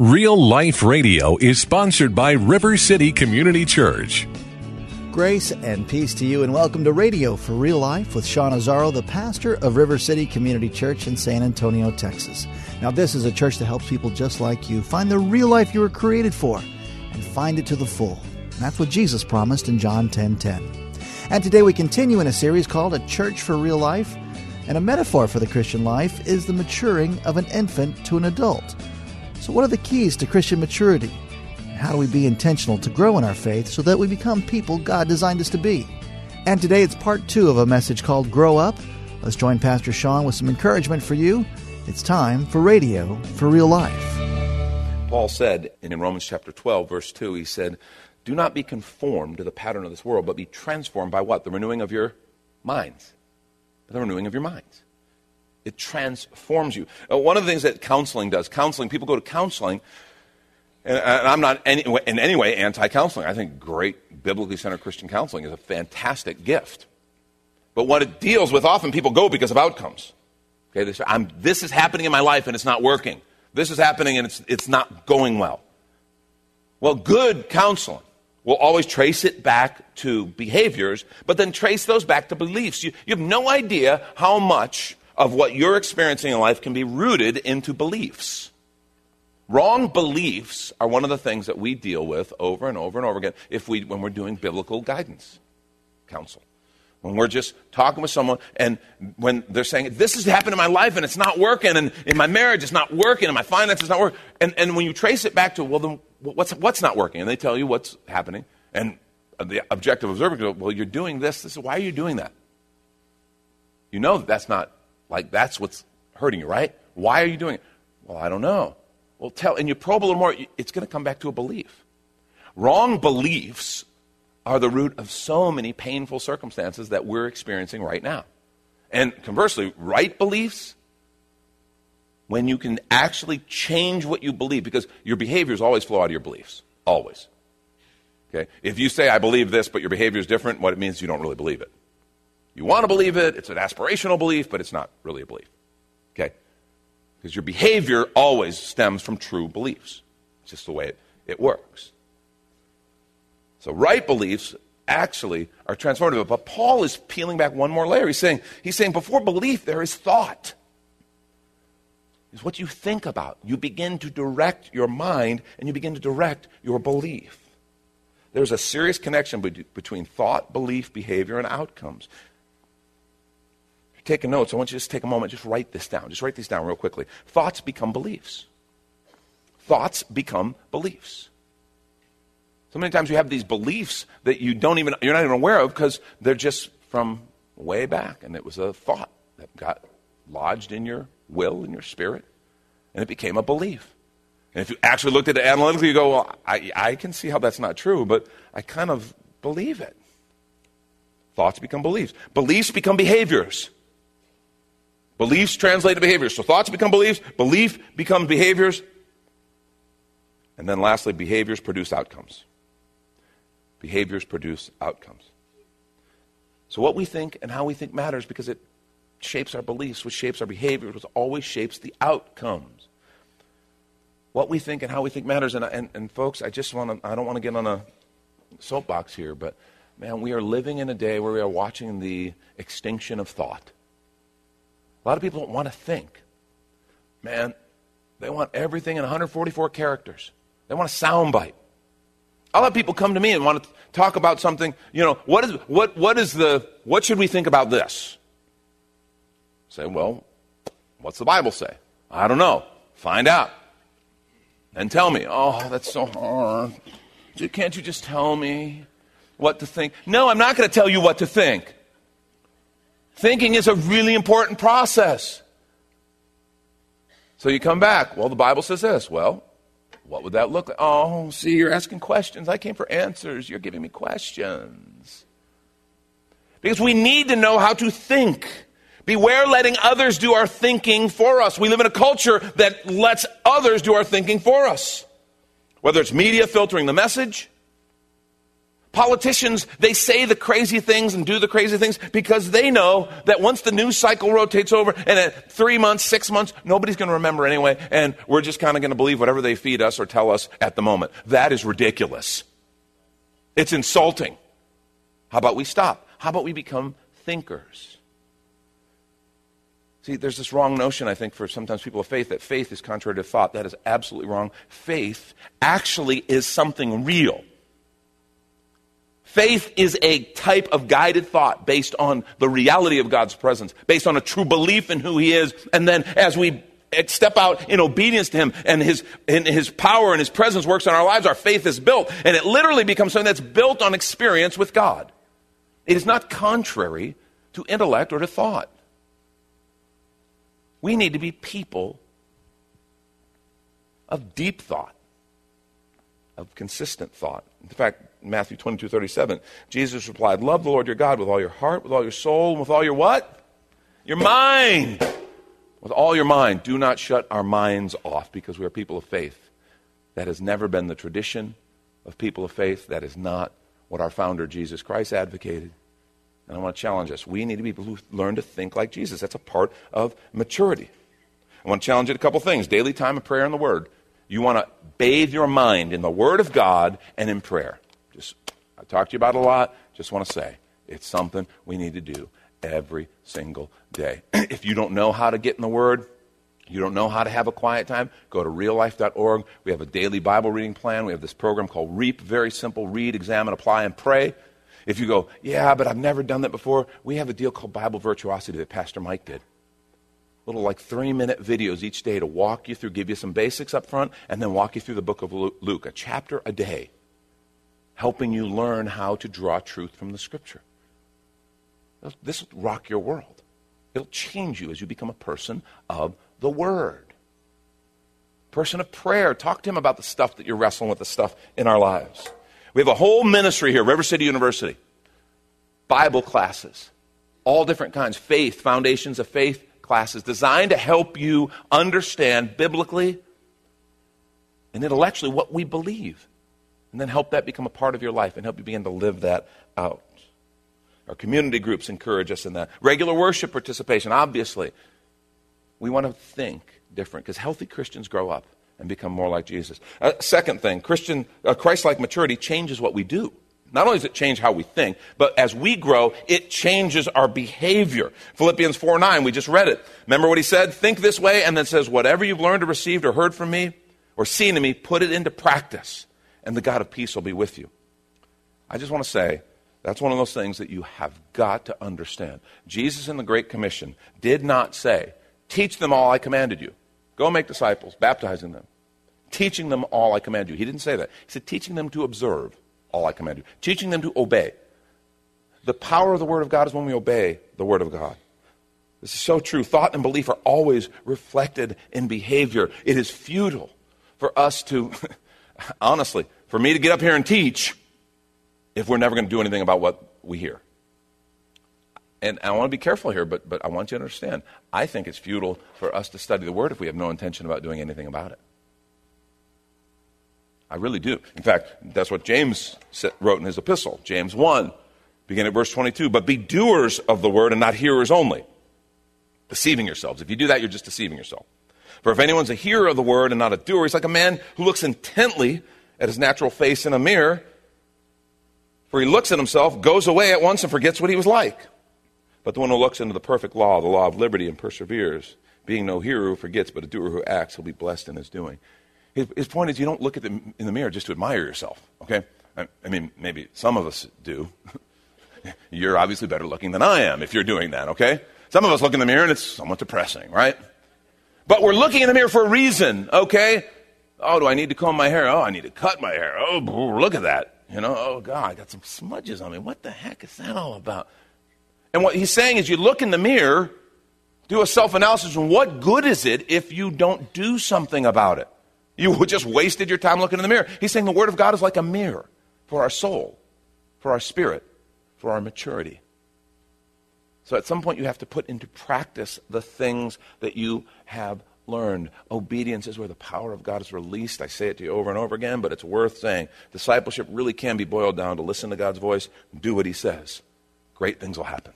Real Life Radio is sponsored by River City Community Church. Grace and peace to you, and welcome to Radio for Real Life with Sean Azaro, the pastor of River City Community Church in San Antonio, Texas. Now, this is a church that helps people just like you find the real life you were created for and find it to the full. And that's what Jesus promised in John 10 10. And today we continue in a series called A Church for Real Life. And a metaphor for the Christian life is the maturing of an infant to an adult. So, what are the keys to Christian maturity? How do we be intentional to grow in our faith so that we become people God designed us to be? And today it's part two of a message called Grow Up. Let's join Pastor Sean with some encouragement for you. It's time for Radio for Real Life. Paul said in Romans chapter 12, verse 2, he said, Do not be conformed to the pattern of this world, but be transformed by what? The renewing of your minds. The renewing of your minds. It transforms you. Uh, one of the things that counseling does, counseling, people go to counseling, and, and I'm not any, in any way anti counseling. I think great biblically centered Christian counseling is a fantastic gift. But what it deals with, often people go because of outcomes. Okay, they say, this is happening in my life and it's not working. This is happening and it's, it's not going well. Well, good counseling will always trace it back to behaviors, but then trace those back to beliefs. You, you have no idea how much of what you're experiencing in life can be rooted into beliefs. Wrong beliefs are one of the things that we deal with over and over and over again if we, when we're doing biblical guidance counsel. When we're just talking with someone and when they're saying, This has happened in my life and it's not working, and in my marriage it's not working, and my finances not working. And, and when you trace it back to, Well, then what's, what's not working? And they tell you what's happening. And the objective observer goes, Well, you're doing this. This is why are you doing that? You know that that's not like that's what's hurting you, right? Why are you doing it? Well, I don't know. Well, tell, and you probe a little more, it's going to come back to a belief. Wrong beliefs are the root of so many painful circumstances that we're experiencing right now. And conversely, right beliefs, when you can actually change what you believe, because your behaviors always flow out of your beliefs. Always. Okay? If you say, I believe this, but your behavior is different, what it means is you don't really believe it. You want to believe it, it's an aspirational belief, but it's not really a belief. Okay? Because your behavior always stems from true beliefs. It's just the way it, it works. So, right beliefs actually are transformative. But Paul is peeling back one more layer. He's saying, he's saying before belief, there is thought. Is what you think about. You begin to direct your mind and you begin to direct your belief. There's a serious connection between thought, belief, behavior, and outcomes taking notes, I want you to just take a moment, just write this down. Just write these down real quickly. Thoughts become beliefs. Thoughts become beliefs. So many times you have these beliefs that you don't even you're not even aware of because they're just from way back, and it was a thought that got lodged in your will, in your spirit, and it became a belief. And if you actually looked at it analytically, you go, well, I, I can see how that's not true, but I kind of believe it. Thoughts become beliefs. Beliefs become behaviors. Beliefs translate to behaviors. So thoughts become beliefs, belief becomes behaviors. And then lastly, behaviors produce outcomes. Behaviors produce outcomes. So what we think and how we think matters because it shapes our beliefs, which shapes our behaviors, which always shapes the outcomes. What we think and how we think matters. And, and, and folks, I just want to, I don't want to get on a soapbox here, but man, we are living in a day where we are watching the extinction of thought. A lot of people don't want to think. Man, they want everything in 144 characters. They want a soundbite. I'll have people come to me and want to talk about something. You know, what is what what is the what should we think about this? Say, well, what's the Bible say? I don't know. Find out. And tell me. Oh, that's so hard. Can't you just tell me what to think? No, I'm not going to tell you what to think. Thinking is a really important process. So you come back. Well, the Bible says this. Well, What would that look like? Oh, see, you're asking questions. I came for answers. You're giving me questions. Because we need to know how to think. Beware letting others do our thinking for us. We live in a culture that lets others do our thinking for us. Whether it's media filtering the message, Politicians, they say the crazy things and do the crazy things because they know that once the news cycle rotates over and at three months, six months, nobody's going to remember anyway, and we're just kind of going to believe whatever they feed us or tell us at the moment. That is ridiculous. It's insulting. How about we stop? How about we become thinkers? See, there's this wrong notion, I think, for sometimes people of faith that faith is contrary to thought. That is absolutely wrong. Faith actually is something real. Faith is a type of guided thought based on the reality of God's presence, based on a true belief in who He is. And then as we step out in obedience to Him and His, and His power and His presence works in our lives, our faith is built. And it literally becomes something that's built on experience with God. It is not contrary to intellect or to thought. We need to be people of deep thought, of consistent thought. In fact, Matthew 22, 37, Jesus replied, Love the Lord your God with all your heart, with all your soul, and with all your what? Your mind. With all your mind. Do not shut our minds off because we are people of faith. That has never been the tradition of people of faith. That is not what our founder, Jesus Christ, advocated. And I want to challenge us. We need to be people who learn to think like Jesus. That's a part of maturity. I want to challenge you to a couple things daily time of prayer and the Word. You want to bathe your mind in the Word of God and in prayer. Just, I talked to you about a lot. Just want to say it's something we need to do every single day. if you don't know how to get in the Word, you don't know how to have a quiet time, go to reallife.org. We have a daily Bible reading plan. We have this program called REAP, very simple read, examine, apply, and pray. If you go, yeah, but I've never done that before, we have a deal called Bible Virtuosity that Pastor Mike did. Little like three minute videos each day to walk you through, give you some basics up front, and then walk you through the book of Luke, a chapter a day helping you learn how to draw truth from the scripture. This will rock your world. It'll change you as you become a person of the word. Person of prayer. Talk to him about the stuff that you're wrestling with, the stuff in our lives. We have a whole ministry here, River City University. Bible classes, all different kinds, faith, foundations of faith classes designed to help you understand biblically and intellectually what we believe and then help that become a part of your life and help you begin to live that out. Our community groups encourage us in that. Regular worship participation, obviously. We want to think different because healthy Christians grow up and become more like Jesus. Uh, second thing, Christian uh, Christ-like maturity changes what we do. Not only does it change how we think, but as we grow, it changes our behavior. Philippians 4 9, we just read it. Remember what he said? Think this way, and then says, Whatever you've learned or received or heard from me or seen in me, put it into practice and the God of peace will be with you. I just want to say that's one of those things that you have got to understand. Jesus in the Great Commission did not say, Teach them all I commanded you. Go make disciples, baptizing them, teaching them all I command you. He didn't say that. He said, Teaching them to observe all I command you, teaching them to obey. The power of the Word of God is when we obey the Word of God. This is so true. Thought and belief are always reflected in behavior. It is futile for us to, honestly, for me to get up here and teach if we're never going to do anything about what we hear. And I want to be careful here, but, but I want you to understand. I think it's futile for us to study the Word if we have no intention about doing anything about it. I really do. In fact, that's what James wrote in his epistle, James 1, beginning at verse 22. But be doers of the Word and not hearers only, deceiving yourselves. If you do that, you're just deceiving yourself. For if anyone's a hearer of the Word and not a doer, he's like a man who looks intently at his natural face in a mirror, for he looks at himself, goes away at once, and forgets what he was like. But the one who looks into the perfect law, the law of liberty, and perseveres, being no hearer who forgets, but a doer who acts, he'll be blessed in his doing. His, his point is, you don't look at them in the mirror just to admire yourself, okay? I, I mean, maybe some of us do. you're obviously better looking than I am if you're doing that, okay? Some of us look in the mirror and it's somewhat depressing, right? But we're looking in the mirror for a reason, okay? Oh, do I need to comb my hair? Oh, I need to cut my hair. Oh, look at that. You know, oh, God, I got some smudges on me. What the heck is that all about? And what he's saying is you look in the mirror, do a self analysis, and what good is it if you don't do something about it? You just wasted your time looking in the mirror. He's saying the Word of God is like a mirror for our soul, for our spirit, for our maturity. So at some point, you have to put into practice the things that you have learned. Obedience is where the power of God is released. I say it to you over and over again, but it's worth saying. Discipleship really can be boiled down to listen to God's voice, do what He says. Great things will happen.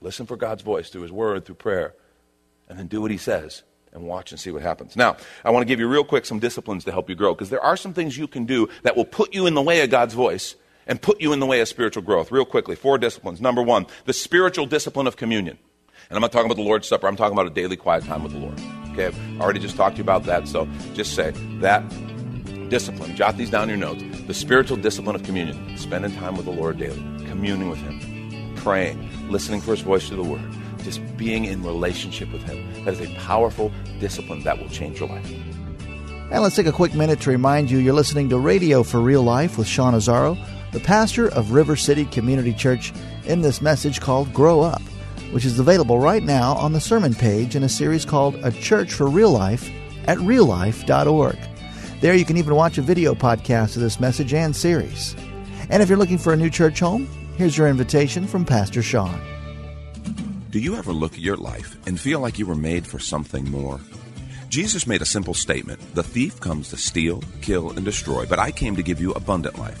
Listen for God's voice through His Word, through prayer, and then do what He says and watch and see what happens. Now, I want to give you real quick some disciplines to help you grow because there are some things you can do that will put you in the way of God's voice and put you in the way of spiritual growth. Real quickly, four disciplines. Number one, the spiritual discipline of communion. And I'm not talking about the Lord's Supper, I'm talking about a daily quiet time with the Lord. Okay, I've already just talked to you about that, so just say that discipline. Jot these down in your notes. The spiritual discipline of communion, spending time with the Lord daily, communing with Him, praying, listening for His voice through the Word, just being in relationship with Him. That is a powerful discipline that will change your life. And let's take a quick minute to remind you you're listening to Radio for Real Life with Sean Azzaro the pastor of River City Community Church, in this message called Grow Up, which is available right now on the sermon page in a series called A Church for Real Life at reallife.org. There you can even watch a video podcast of this message and series. And if you're looking for a new church home, here's your invitation from Pastor Sean. Do you ever look at your life and feel like you were made for something more? Jesus made a simple statement The thief comes to steal, kill, and destroy, but I came to give you abundant life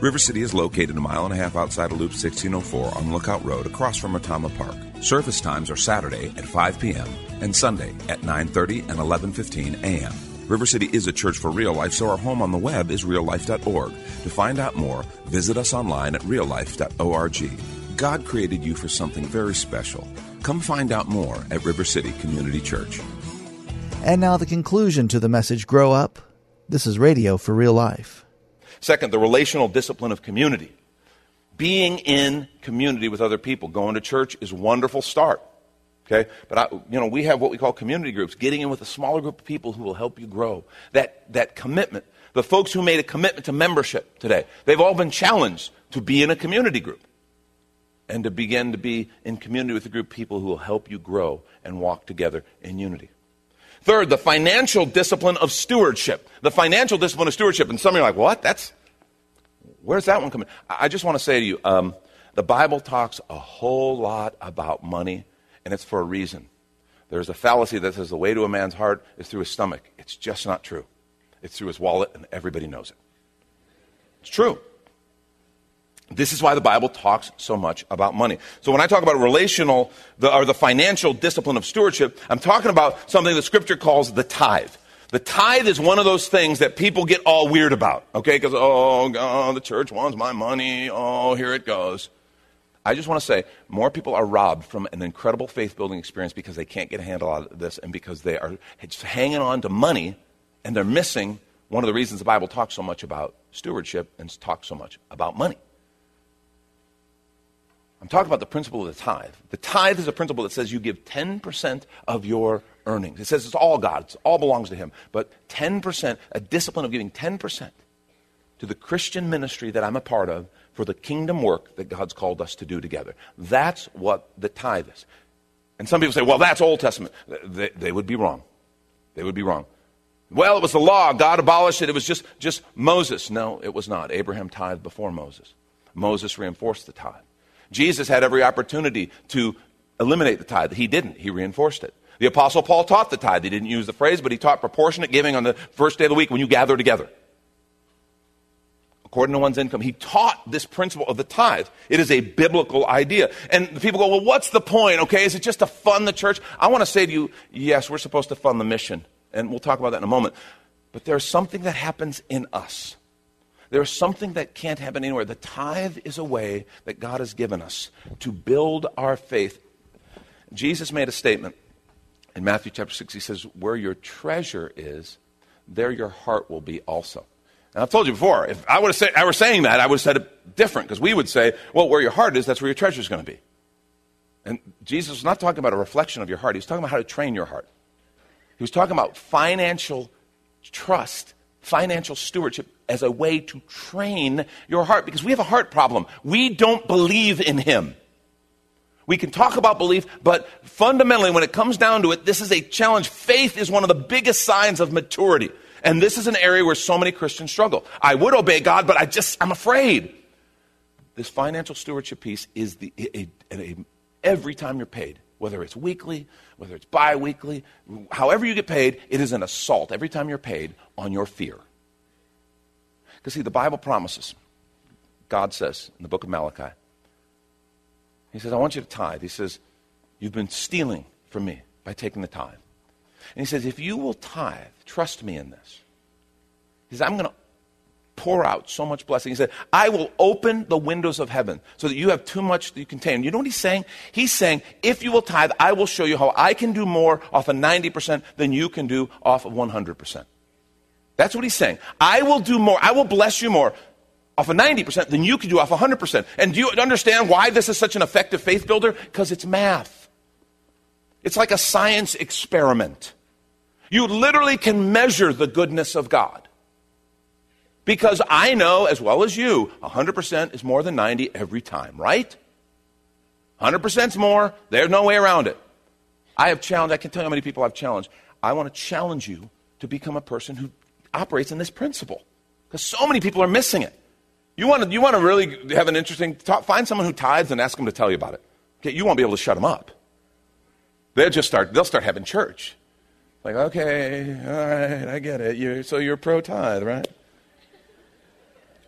River City is located a mile and a half outside of Loop 1604 on Lookout Road across from Retama Park. Service times are Saturday at 5 p.m. and Sunday at 9:30 and 11:15 a.m. River City is a church for real life, so our home on the web is reallife.org. To find out more, visit us online at reallife.org. God created you for something very special. Come find out more at River City Community Church. And now the conclusion to the message Grow Up. This is Radio for Real Life. Second, the relational discipline of community. Being in community with other people, going to church is a wonderful start. Okay? But I, you know, we have what we call community groups, getting in with a smaller group of people who will help you grow. That that commitment. The folks who made a commitment to membership today, they've all been challenged to be in a community group and to begin to be in community with a group of people who will help you grow and walk together in unity. Third, the financial discipline of stewardship. The financial discipline of stewardship. And some of you are like, what? That's, where's that one coming? I just want to say to you, um, the Bible talks a whole lot about money, and it's for a reason. There's a fallacy that says the way to a man's heart is through his stomach. It's just not true. It's through his wallet, and everybody knows it. It's true. This is why the Bible talks so much about money. So when I talk about relational the, or the financial discipline of stewardship, I'm talking about something the scripture calls the tithe. The tithe is one of those things that people get all weird about, okay? Because, oh, God, the church wants my money. Oh, here it goes. I just want to say more people are robbed from an incredible faith building experience because they can't get a handle on this and because they are just hanging on to money and they're missing one of the reasons the Bible talks so much about stewardship and talks so much about money. I'm talking about the principle of the tithe. The tithe is a principle that says you give 10% of your earnings. It says it's all God, it all belongs to Him. But 10%, a discipline of giving 10% to the Christian ministry that I'm a part of for the kingdom work that God's called us to do together. That's what the tithe is. And some people say, well, that's Old Testament. They, they would be wrong. They would be wrong. Well, it was the law. God abolished it. It was just, just Moses. No, it was not. Abraham tithed before Moses. Moses reinforced the tithe. Jesus had every opportunity to eliminate the tithe. He didn't. He reinforced it. The Apostle Paul taught the tithe. He didn't use the phrase, but he taught proportionate giving on the first day of the week when you gather together. According to one's income. He taught this principle of the tithe. It is a biblical idea. And people go, well, what's the point? Okay, is it just to fund the church? I want to say to you, yes, we're supposed to fund the mission. And we'll talk about that in a moment. But there's something that happens in us there's something that can't happen anywhere. The tithe is a way that God has given us to build our faith. Jesus made a statement in Matthew chapter 6. He says, Where your treasure is, there your heart will be also. And I've told you before, if I, would have said, I were saying that, I would have said it different because we would say, well, where your heart is, that's where your treasure is going to be. And Jesus was not talking about a reflection of your heart. He was talking about how to train your heart. He was talking about financial trust, financial stewardship as a way to train your heart because we have a heart problem. We don't believe in Him. We can talk about belief, but fundamentally, when it comes down to it, this is a challenge. Faith is one of the biggest signs of maturity. And this is an area where so many Christians struggle. I would obey God, but I just, I'm afraid. This financial stewardship piece is the, a, a, a, every time you're paid, whether it's weekly, whether it's bi weekly, however you get paid, it is an assault every time you're paid on your fear. Because, see, the Bible promises, God says in the book of Malachi, He says, I want you to tithe. He says, You've been stealing from me by taking the tithe. And He says, If you will tithe, trust me in this. He says, I'm going to pour out so much blessing. He said, I will open the windows of heaven so that you have too much that you contain. You know what he's saying? He's saying, if you will tithe, I will show you how I can do more off of 90% than you can do off of 100%. That's what he's saying. I will do more. I will bless you more off of 90% than you can do off of 100%. And do you understand why this is such an effective faith builder? Because it's math. It's like a science experiment. You literally can measure the goodness of God. Because I know, as well as you, 100% is more than 90 every time, right? 100% is more. There's no way around it. I have challenged, I can tell you how many people I've challenged. I want to challenge you to become a person who operates in this principle because so many people are missing it. You want to, you want to really have an interesting talk? Find someone who tithes and ask them to tell you about it. Okay, you won't be able to shut them up. They'll just start, they'll start having church. Like, okay, all right, I get it. You're, so you're pro tithe, right?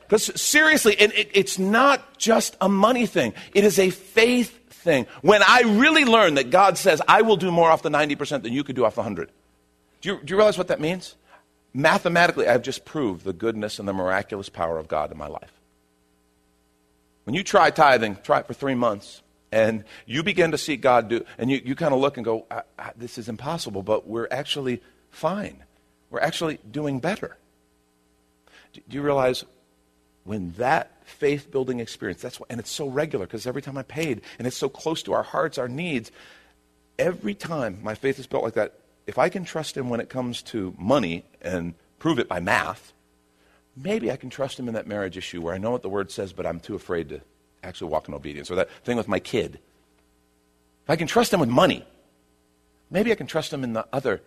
Because seriously, it, it, it's not just a money thing, it is a faith thing. When I really learn that God says, I will do more off the 90% than you could do off the 100, do you, do you realize what that means? Mathematically, I've just proved the goodness and the miraculous power of God in my life. When you try tithing, try it for three months, and you begin to see God do, and you, you kind of look and go, I, I, this is impossible, but we're actually fine. We're actually doing better. Do, do you realize when that faith building experience, that's what, and it's so regular because every time I paid, and it's so close to our hearts, our needs, every time my faith is built like that, if I can trust him when it comes to money and prove it by math, maybe I can trust him in that marriage issue where I know what the word says, but I'm too afraid to actually walk in obedience. Or that thing with my kid. If I can trust him with money, maybe I can trust him in the other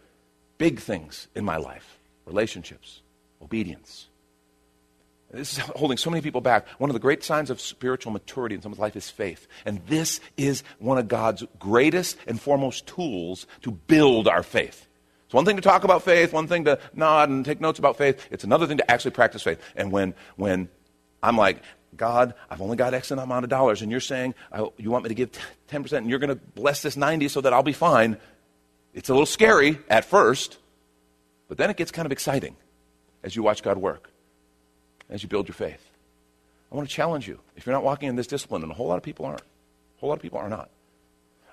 big things in my life relationships, obedience. This is holding so many people back. One of the great signs of spiritual maturity in someone's life is faith. And this is one of God's greatest and foremost tools to build our faith. It's one thing to talk about faith, one thing to nod and take notes about faith. It's another thing to actually practice faith. And when, when I'm like, God, I've only got X amount of dollars, and you're saying you want me to give 10%, and you're going to bless this 90 so that I'll be fine. It's a little scary at first, but then it gets kind of exciting as you watch God work as you build your faith. I want to challenge you. If you're not walking in this discipline, and a whole lot of people aren't, a whole lot of people are not,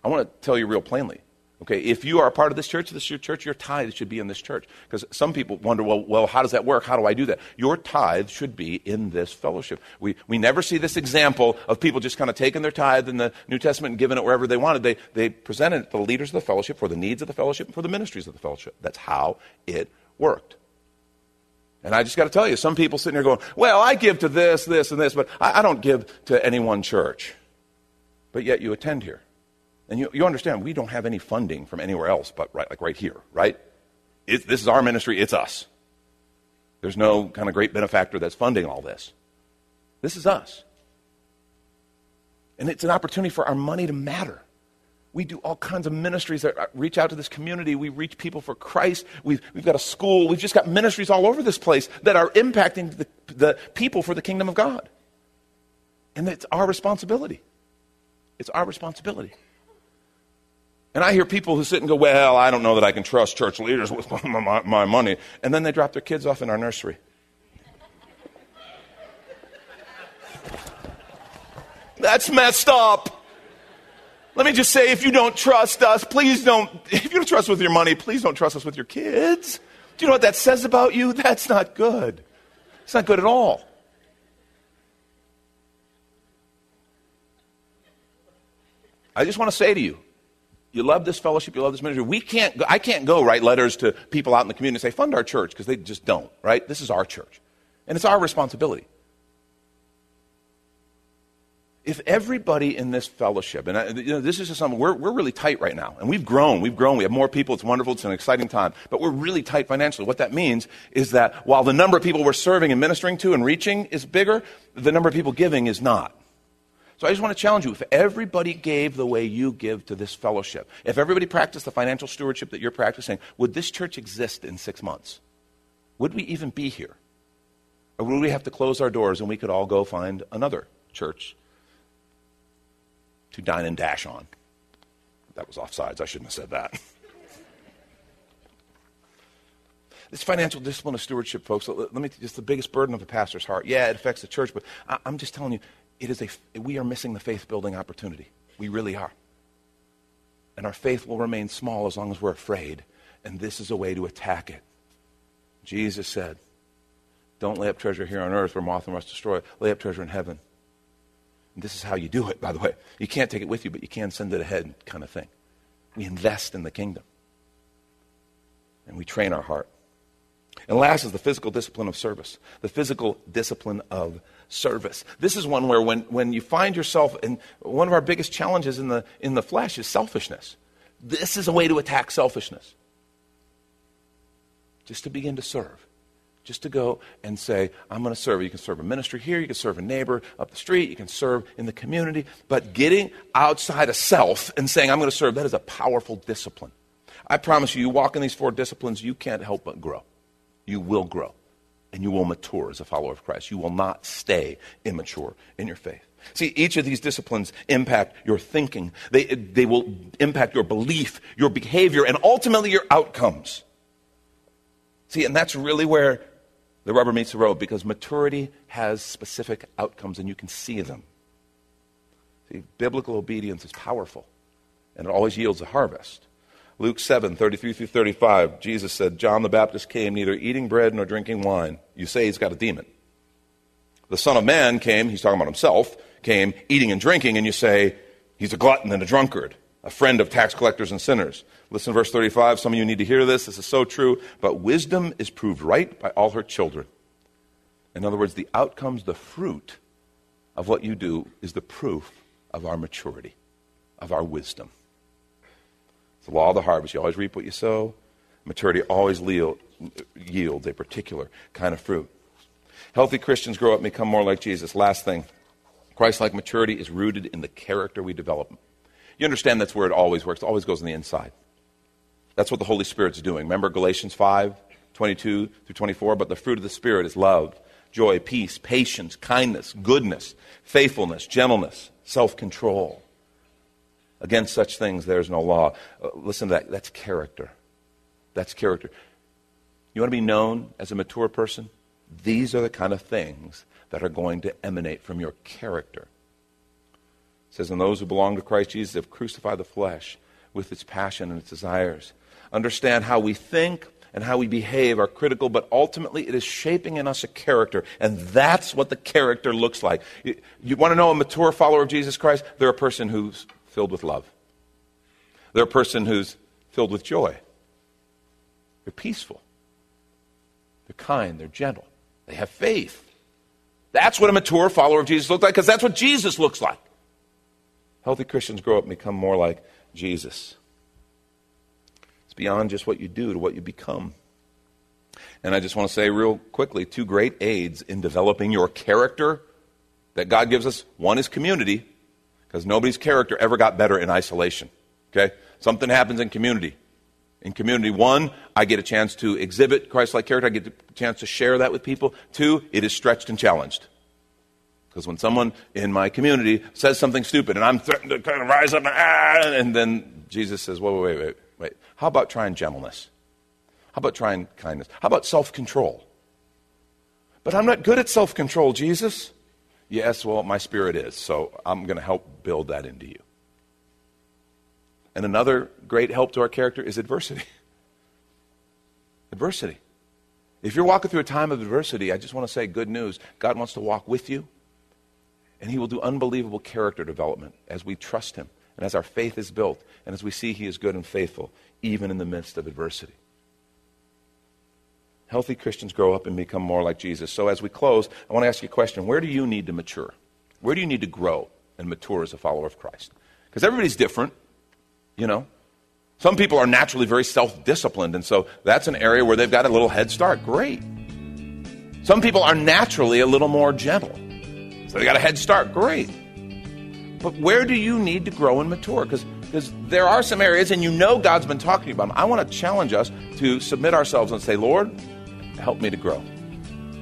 I want to tell you real plainly. Okay, if you are a part of this church, this is your church, your tithe should be in this church. Because some people wonder, well, well, how does that work? How do I do that? Your tithe should be in this fellowship. We, we never see this example of people just kind of taking their tithe in the New Testament and giving it wherever they wanted. They, they presented it to the leaders of the fellowship for the needs of the fellowship and for the ministries of the fellowship. That's how it worked. And I just got to tell you, some people sitting here going, well, I give to this, this, and this, but I, I don't give to any one church. But yet you attend here. And you, you understand, we don't have any funding from anywhere else but right, like right here, right? It, this is our ministry, it's us. There's no kind of great benefactor that's funding all this. This is us. And it's an opportunity for our money to matter. We do all kinds of ministries that reach out to this community. We reach people for Christ. We've, we've got a school. We've just got ministries all over this place that are impacting the, the people for the kingdom of God. And it's our responsibility. It's our responsibility. And I hear people who sit and go, Well, I don't know that I can trust church leaders with my, my, my money. And then they drop their kids off in our nursery. That's messed up. Let me just say if you don't trust us, please don't, if you don't trust us with your money, please don't trust us with your kids. Do you know what that says about you? That's not good. It's not good at all. I just want to say to you, you love this fellowship, you love this ministry. We can't, go, I can't go write letters to people out in the community and say, fund our church, because they just don't, right? This is our church. And it's our responsibility. If everybody in this fellowship, and I, you know, this is just something, we're, we're really tight right now. And we've grown, we've grown, we have more people, it's wonderful, it's an exciting time. But we're really tight financially. What that means is that while the number of people we're serving and ministering to and reaching is bigger, the number of people giving is not. So I just want to challenge you if everybody gave the way you give to this fellowship, if everybody practiced the financial stewardship that you're practicing, would this church exist in six months? Would we even be here? Or would we have to close our doors and we could all go find another church to dine and dash on? That was offsides. I shouldn't have said that. this financial discipline of stewardship, folks, let me just the biggest burden of a pastor's heart. Yeah, it affects the church, but I'm just telling you, it is a, we are missing the faith building opportunity. We really are. And our faith will remain small as long as we're afraid. And this is a way to attack it. Jesus said, Don't lay up treasure here on earth where moth and rust destroy it. Lay up treasure in heaven. And this is how you do it, by the way. You can't take it with you, but you can send it ahead, kind of thing. We invest in the kingdom. And we train our heart. And last is the physical discipline of service. The physical discipline of service. This is one where when, when you find yourself, in one of our biggest challenges in the, in the flesh is selfishness. This is a way to attack selfishness. Just to begin to serve. Just to go and say, I'm going to serve. You can serve a ministry here, you can serve a neighbor up the street, you can serve in the community. But getting outside of self and saying, I'm going to serve, that is a powerful discipline. I promise you, you walk in these four disciplines, you can't help but grow. You will grow and you will mature as a follower of Christ. You will not stay immature in your faith. See, each of these disciplines impact your thinking. They, they will impact your belief, your behavior, and ultimately your outcomes. See, and that's really where the rubber meets the road because maturity has specific outcomes and you can see them. See, biblical obedience is powerful and it always yields a harvest. Luke 7, 33 through 35, Jesus said, John the Baptist came neither eating bread nor drinking wine. You say he's got a demon. The Son of Man came, he's talking about himself, came eating and drinking, and you say he's a glutton and a drunkard, a friend of tax collectors and sinners. Listen verse 35. Some of you need to hear this. This is so true. But wisdom is proved right by all her children. In other words, the outcomes, the fruit of what you do is the proof of our maturity, of our wisdom. It's the law of the harvest. You always reap what you sow. Maturity always yields a particular kind of fruit. Healthy Christians grow up and become more like Jesus. Last thing Christ like maturity is rooted in the character we develop. You understand that's where it always works, it always goes on the inside. That's what the Holy Spirit's doing. Remember Galatians 5 22 through 24? But the fruit of the Spirit is love, joy, peace, patience, kindness, goodness, faithfulness, gentleness, self control. Against such things there is no law. Uh, listen to that. That's character. That's character. You want to be known as a mature person? These are the kind of things that are going to emanate from your character. It says, And those who belong to Christ Jesus have crucified the flesh with its passion and its desires. Understand how we think and how we behave are critical, but ultimately it is shaping in us a character, and that's what the character looks like. You, you want to know a mature follower of Jesus Christ? They're a person who's filled with love. They're a person who's filled with joy. They're peaceful. They're kind. They're gentle. They have faith. That's what a mature follower of Jesus looks like because that's what Jesus looks like. Healthy Christians grow up and become more like Jesus. It's beyond just what you do to what you become. And I just want to say real quickly two great aids in developing your character that God gives us. One is community, because nobody's character ever got better in isolation. Okay? Something happens in community. In community, one, I get a chance to exhibit Christ like character. I get a chance to share that with people. Two, it is stretched and challenged. Because when someone in my community says something stupid and I'm threatened to kind of rise up and, ah, and then Jesus says, wait, wait, wait, wait. How about trying gentleness? How about trying kindness? How about self control? But I'm not good at self control, Jesus. Yes, well, my spirit is, so I'm going to help build that into you. And another great help to our character is adversity. adversity. If you're walking through a time of adversity, I just want to say good news. God wants to walk with you, and He will do unbelievable character development as we trust Him and as our faith is built and as we see He is good and faithful, even in the midst of adversity. Healthy Christians grow up and become more like Jesus. So, as we close, I want to ask you a question Where do you need to mature? Where do you need to grow and mature as a follower of Christ? Because everybody's different, you know. Some people are naturally very self disciplined, and so that's an area where they've got a little head start. Great. Some people are naturally a little more gentle, so they got a head start. Great. But where do you need to grow and mature? Because because there are some areas, and you know God's been talking to you about them. I want to challenge us to submit ourselves and say, Lord, help me to grow.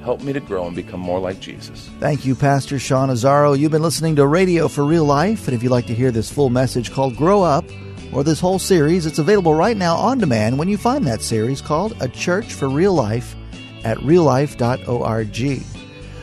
Help me to grow and become more like Jesus. Thank you, Pastor Sean Azaro. You've been listening to Radio for Real Life, and if you'd like to hear this full message called Grow Up, or this whole series, it's available right now on demand when you find that series called A Church for Real Life at reallife.org.